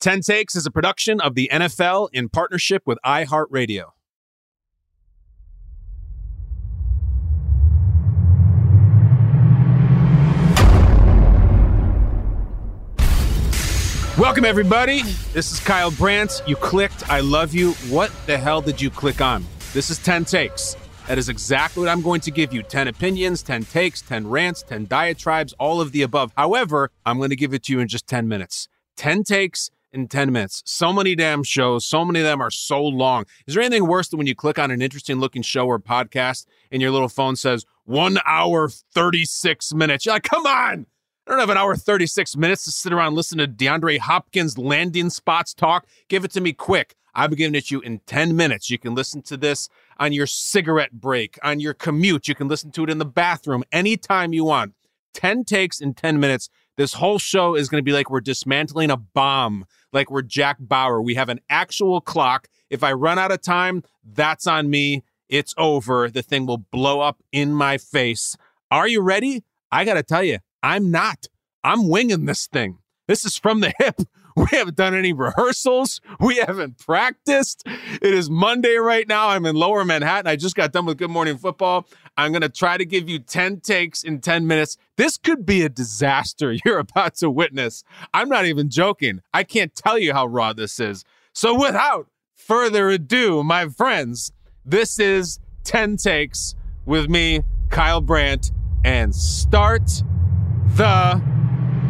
10 Takes is a production of the NFL in partnership with iHeartRadio. Welcome, everybody. This is Kyle Brandt. You clicked I love you. What the hell did you click on? This is 10 Takes. That is exactly what I'm going to give you 10 opinions, 10 takes, 10 rants, 10 diatribes, all of the above. However, I'm going to give it to you in just 10 minutes. 10 takes in 10 minutes. So many damn shows. So many of them are so long. Is there anything worse than when you click on an interesting looking show or podcast and your little phone says one hour, 36 minutes? You're like, come on. I don't have an hour 36 minutes to sit around and listen to DeAndre Hopkins landing spots talk. Give it to me quick. I'm giving it to you in 10 minutes. You can listen to this on your cigarette break, on your commute. You can listen to it in the bathroom anytime you want. 10 takes in 10 minutes. This whole show is going to be like we're dismantling a bomb, like we're Jack Bauer. We have an actual clock. If I run out of time, that's on me. It's over. The thing will blow up in my face. Are you ready? I got to tell you, I'm not. I'm winging this thing. This is from the hip. We haven't done any rehearsals. We haven't practiced. It is Monday right now. I'm in lower Manhattan. I just got done with Good Morning Football. I'm going to try to give you 10 takes in 10 minutes. This could be a disaster you're about to witness. I'm not even joking. I can't tell you how raw this is. So, without further ado, my friends, this is 10 takes with me, Kyle Brandt, and start the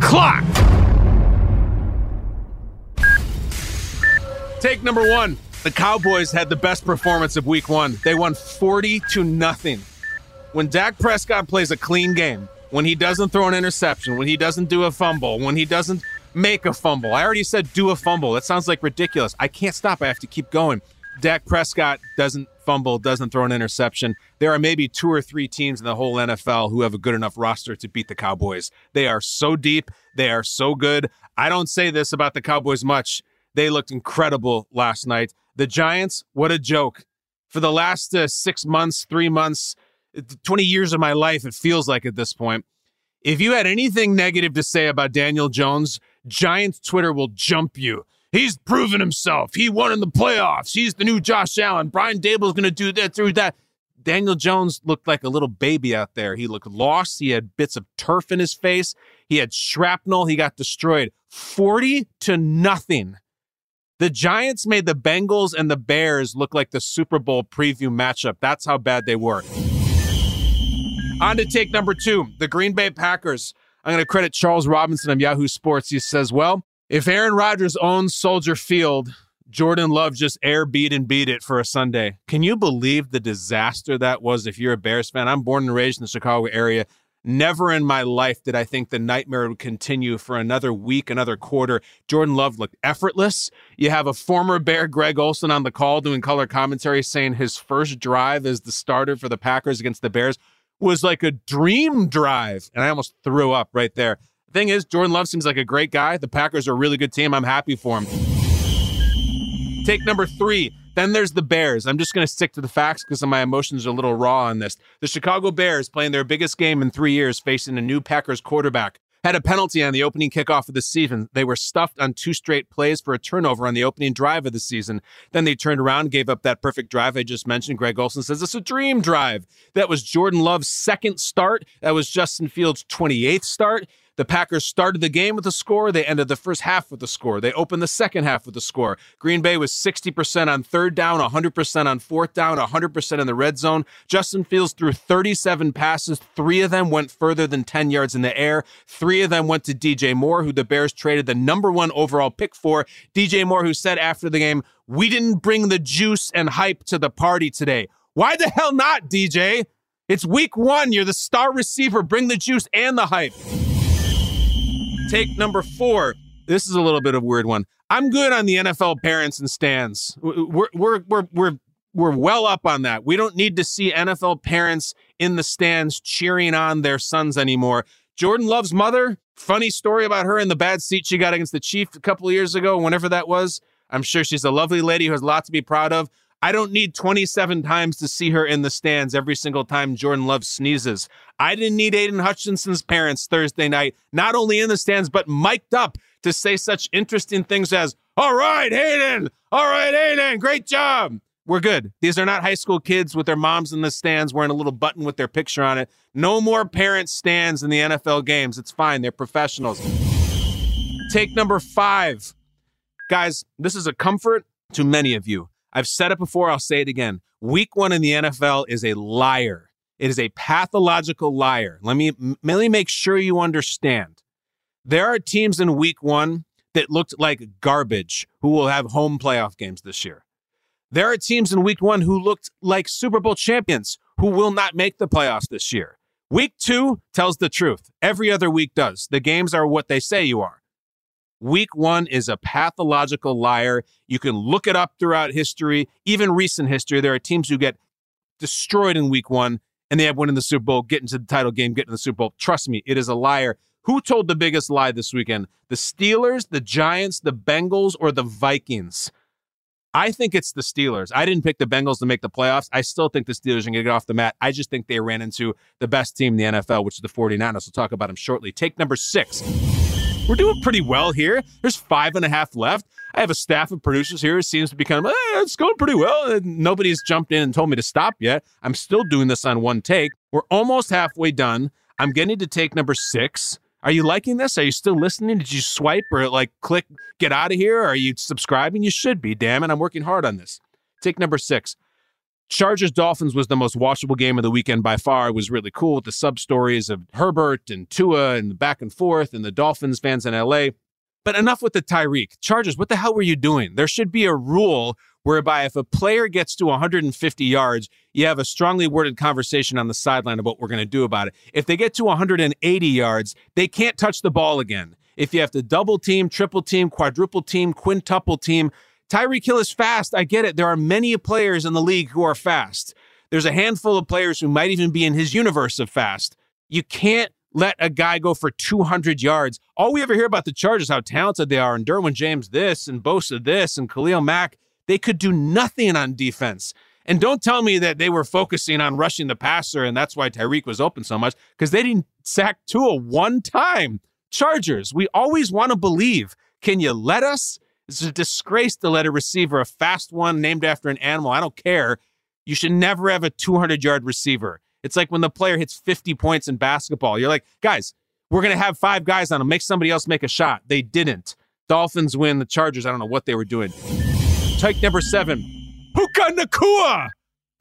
clock. Take number one. The Cowboys had the best performance of week one. They won 40 to nothing. When Dak Prescott plays a clean game, when he doesn't throw an interception, when he doesn't do a fumble, when he doesn't make a fumble. I already said do a fumble. That sounds like ridiculous. I can't stop. I have to keep going. Dak Prescott doesn't fumble, doesn't throw an interception. There are maybe two or three teams in the whole NFL who have a good enough roster to beat the Cowboys. They are so deep, they are so good. I don't say this about the Cowboys much. They looked incredible last night. The Giants, what a joke. For the last uh, six months, three months, 20 years of my life, it feels like at this point. If you had anything negative to say about Daniel Jones, Giants Twitter will jump you. He's proven himself. He won in the playoffs. He's the new Josh Allen. Brian Daboll's going to do that through that. Daniel Jones looked like a little baby out there. He looked lost. He had bits of turf in his face. He had shrapnel. He got destroyed 40 to nothing. The Giants made the Bengals and the Bears look like the Super Bowl preview matchup. That's how bad they were. On to take number two the Green Bay Packers. I'm going to credit Charles Robinson of Yahoo Sports. He says, Well, if Aaron Rodgers owns Soldier Field, Jordan Love just air beat and beat it for a Sunday. Can you believe the disaster that was if you're a Bears fan? I'm born and raised in the Chicago area. Never in my life did I think the nightmare would continue for another week, another quarter. Jordan Love looked effortless. You have a former Bear, Greg Olsen, on the call doing color commentary saying his first drive as the starter for the Packers against the Bears was like a dream drive. And I almost threw up right there The thing is, Jordan Love seems like a great guy. The Packers are a really good team. I'm happy for him. Take number three. Then there's the Bears. I'm just going to stick to the facts because my emotions are a little raw on this. The Chicago Bears playing their biggest game in three years, facing a new Packers quarterback had a penalty on the opening kickoff of the season. They were stuffed on two straight plays for a turnover on the opening drive of the season. Then they turned around, gave up that perfect drive I just mentioned. Greg Olsen says it's a dream drive. That was Jordan Love's second start. That was Justin Fields' 28th start. The Packers started the game with a score. They ended the first half with a score. They opened the second half with a score. Green Bay was 60% on third down, 100% on fourth down, 100% in the red zone. Justin Fields threw 37 passes. Three of them went further than 10 yards in the air. Three of them went to DJ Moore, who the Bears traded the number one overall pick for. DJ Moore, who said after the game, We didn't bring the juice and hype to the party today. Why the hell not, DJ? It's week one. You're the star receiver. Bring the juice and the hype. Take number four. This is a little bit of weird one. I'm good on the NFL parents and stands. We're we're we're we're we're well up on that. We don't need to see NFL parents in the stands cheering on their sons anymore. Jordan Love's mother, funny story about her in the bad seat she got against the Chief a couple of years ago, whenever that was. I'm sure she's a lovely lady who has a lot to be proud of. I don't need 27 times to see her in the stands every single time Jordan Love sneezes. I didn't need Aidan Hutchinson's parents Thursday night, not only in the stands, but mic'd up to say such interesting things as, All right, Aidan, All right, Aidan, Great job. We're good. These are not high school kids with their moms in the stands wearing a little button with their picture on it. No more parent stands in the NFL games. It's fine. They're professionals. Take number five. Guys, this is a comfort to many of you. I've said it before, I'll say it again. Week one in the NFL is a liar. It is a pathological liar. Let me, let me make sure you understand. There are teams in week one that looked like garbage who will have home playoff games this year. There are teams in week one who looked like Super Bowl champions who will not make the playoffs this year. Week two tells the truth. Every other week does. The games are what they say you are. Week one is a pathological liar. You can look it up throughout history, even recent history. There are teams who get destroyed in week one and they have won in the Super Bowl, get into the title game, get in the Super Bowl. Trust me, it is a liar. Who told the biggest lie this weekend? The Steelers, the Giants, the Bengals, or the Vikings? I think it's the Steelers. I didn't pick the Bengals to make the playoffs. I still think the Steelers are going to get off the mat. I just think they ran into the best team in the NFL, which is the 49ers. We'll talk about them shortly. Take number six. We're doing pretty well here. There's five and a half left. I have a staff of producers here. It seems to be kind of, eh, it's going pretty well. Nobody's jumped in and told me to stop yet. I'm still doing this on one take. We're almost halfway done. I'm getting to take number six. Are you liking this? Are you still listening? Did you swipe or like click get out of here? Are you subscribing? You should be. Damn it. I'm working hard on this. Take number six. Chargers Dolphins was the most watchable game of the weekend by far. It was really cool with the sub stories of Herbert and Tua and the back and forth and the Dolphins fans in LA. But enough with the Tyreek. Chargers, what the hell were you doing? There should be a rule whereby if a player gets to 150 yards, you have a strongly worded conversation on the sideline about what we're going to do about it. If they get to 180 yards, they can't touch the ball again. If you have to double team, triple team, quadruple team, quintuple team, Tyreek Hill is fast. I get it. There are many players in the league who are fast. There's a handful of players who might even be in his universe of fast. You can't let a guy go for 200 yards. All we ever hear about the Chargers, how talented they are, and Derwin James this, and Bosa this, and Khalil Mack. They could do nothing on defense. And don't tell me that they were focusing on rushing the passer, and that's why Tyreek was open so much, because they didn't sack Tua one time. Chargers, we always want to believe. Can you let us? It's a disgrace to let a receiver, a fast one named after an animal, I don't care. You should never have a 200 yard receiver. It's like when the player hits 50 points in basketball. You're like, guys, we're going to have five guys on him. Make somebody else make a shot. They didn't. Dolphins win. The Chargers, I don't know what they were doing. Take number seven, Puka Nacua.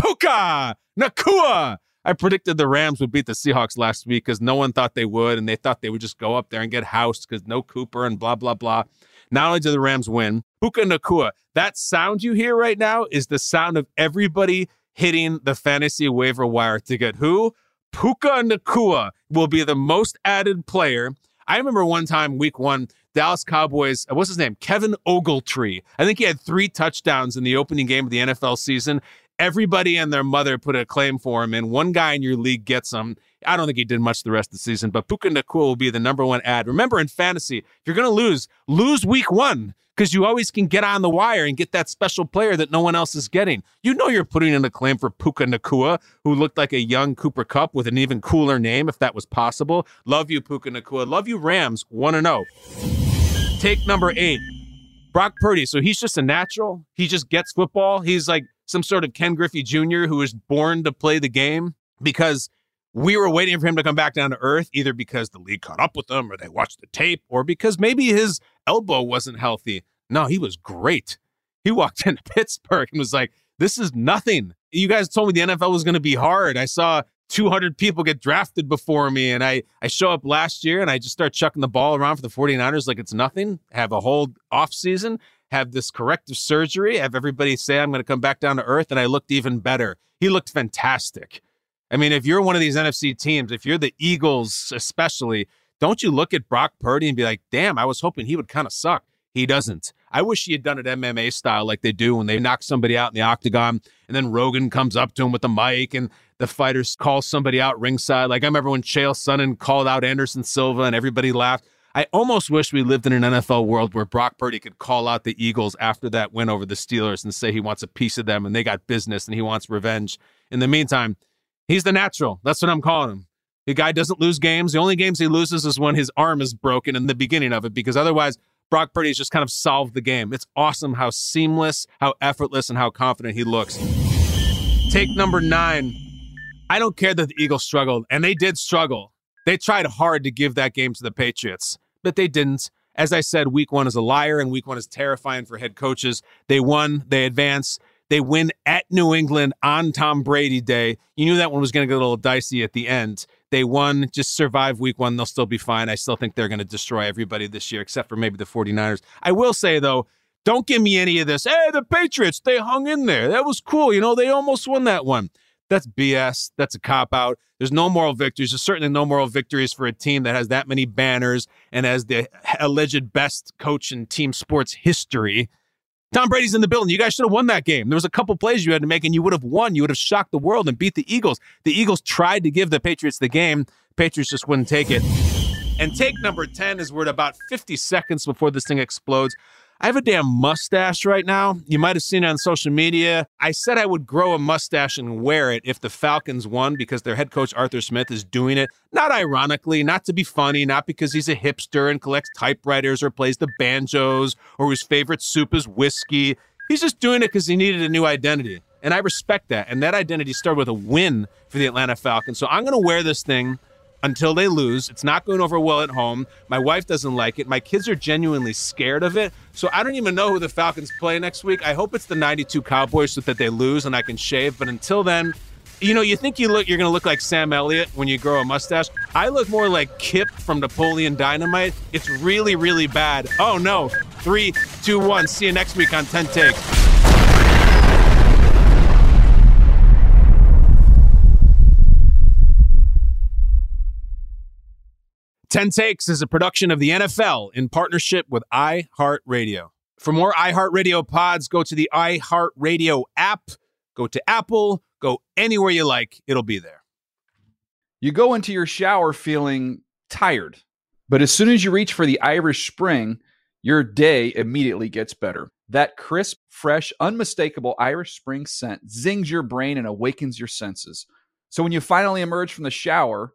Puka Nacua. I predicted the Rams would beat the Seahawks last week because no one thought they would, and they thought they would just go up there and get housed because no Cooper and blah, blah, blah. Not only did the Rams win, Puka Nacua, that sound you hear right now is the sound of everybody hitting the fantasy waiver wire to get who? Puka Nacua will be the most added player. I remember one time, week one, Dallas Cowboys, uh, what's his name? Kevin Ogletree. I think he had three touchdowns in the opening game of the NFL season. Everybody and their mother put a claim for him, and one guy in your league gets him. I don't think he did much the rest of the season, but Puka Nacua will be the number one add. Remember, in fantasy, if you're going to lose, lose week one because you always can get on the wire and get that special player that no one else is getting. You know you're putting in a claim for Puka Nacua, who looked like a young Cooper Kupp with an even cooler name, if that was possible. Love you, Puka Nacua. Love you, Rams. 1 0. Take number eight. Brock Purdy. So he's just a natural. He just gets football. He's like some sort of Ken Griffey Jr. who was born to play the game because we were waiting for him to come back down to earth, either because the league caught up with him or they watched the tape or because maybe his elbow wasn't healthy. No, he was great. He walked into Pittsburgh and was like, this is nothing. You guys told me the NFL was going to be hard. I saw 200 people get drafted before me and I, I show up last year and I just start chucking the ball around for the 49ers like it's nothing. Have a whole off season have this corrective surgery, have everybody say I'm going to come back down to earth, and I looked even better. He looked fantastic. I mean, if you're one of these NFC teams, if you're the Eagles especially, don't you look at Brock Purdy and be like, damn, I was hoping he would kind of suck. He doesn't. I wish he had done it MMA style like they do when they knock somebody out in the octagon and then Rogan comes up to him with the mic and the fighters call somebody out ringside. Like I remember when Chael Sonnen called out Anderson Silva and everybody laughed. I almost wish we lived in an NFL world where Brock Purdy could call out the Eagles after that win over the Steelers and say he wants a piece of them and they got business and he wants revenge. In the meantime, he's the natural. That's what I'm calling him. The guy doesn't lose games. The only games he loses is when his arm is broken in the beginning of it, because otherwise, Brock Purdy's just kind of solved the game. It's awesome how seamless, how effortless, and how confident he looks. Take number nine. I don't care that the Eagles struggled, and they did struggle. They tried hard to give that game to the Patriots but they didn't. As I said, week one is a liar and week one is terrifying for head coaches. They won, they advance, they win at New England on Tom Brady Day. You knew that one was going to get a little dicey at the end. They won, just survive week one. They'll still be fine. I still think they're going to destroy everybody this year, except for maybe the 49ers. I will say, though, don't give me any of this. Hey, the Patriots, they hung in there. That was cool. You know, they almost won that one. That's BS. That's a cop out. There's no moral victories. There's certainly no moral victories for a team that has that many banners and has the alleged best coach in team sports history. Tom Brady's in the building. You guys should have won that game. There was a couple plays you had to make, and you would have won. You would have shocked the world and beat the Eagles. The Eagles tried to give the Patriots the game. Patriots just wouldn't take it. And take number 10 is we're at about 50 seconds before this thing explodes. I have a damn mustache right now. You might have seen it on social media. I said I would grow a mustache and wear it if the Falcons won because their head coach, Arthur Smith, is doing it. Not ironically, not to be funny, not because he's a hipster and collects typewriters or plays the banjos or whose favorite soup is whiskey. He's just doing it because he needed a new identity. And I respect that. And that identity started with a win for the Atlanta Falcons. So I'm going to wear this thing until they lose. It's not going over well at home. My wife doesn't like it. My kids are genuinely scared of it. So I don't even know who the Falcons play next week. I hope it's the 92 Cowboys so that they lose and I can shave. But until then, you know, you think you look you're going to look like Sam Elliott when you grow a mustache. I look more like Kip from Napoleon Dynamite. It's really really bad. Oh no. Three, two, one. See you next week on 10 Takes. 10 Takes is a production of the NFL in partnership with iHeartRadio. For more iHeartRadio pods, go to the iHeartRadio app, go to Apple, go anywhere you like, it'll be there. You go into your shower feeling tired, but as soon as you reach for the Irish Spring, your day immediately gets better. That crisp, fresh, unmistakable Irish Spring scent zings your brain and awakens your senses. So when you finally emerge from the shower,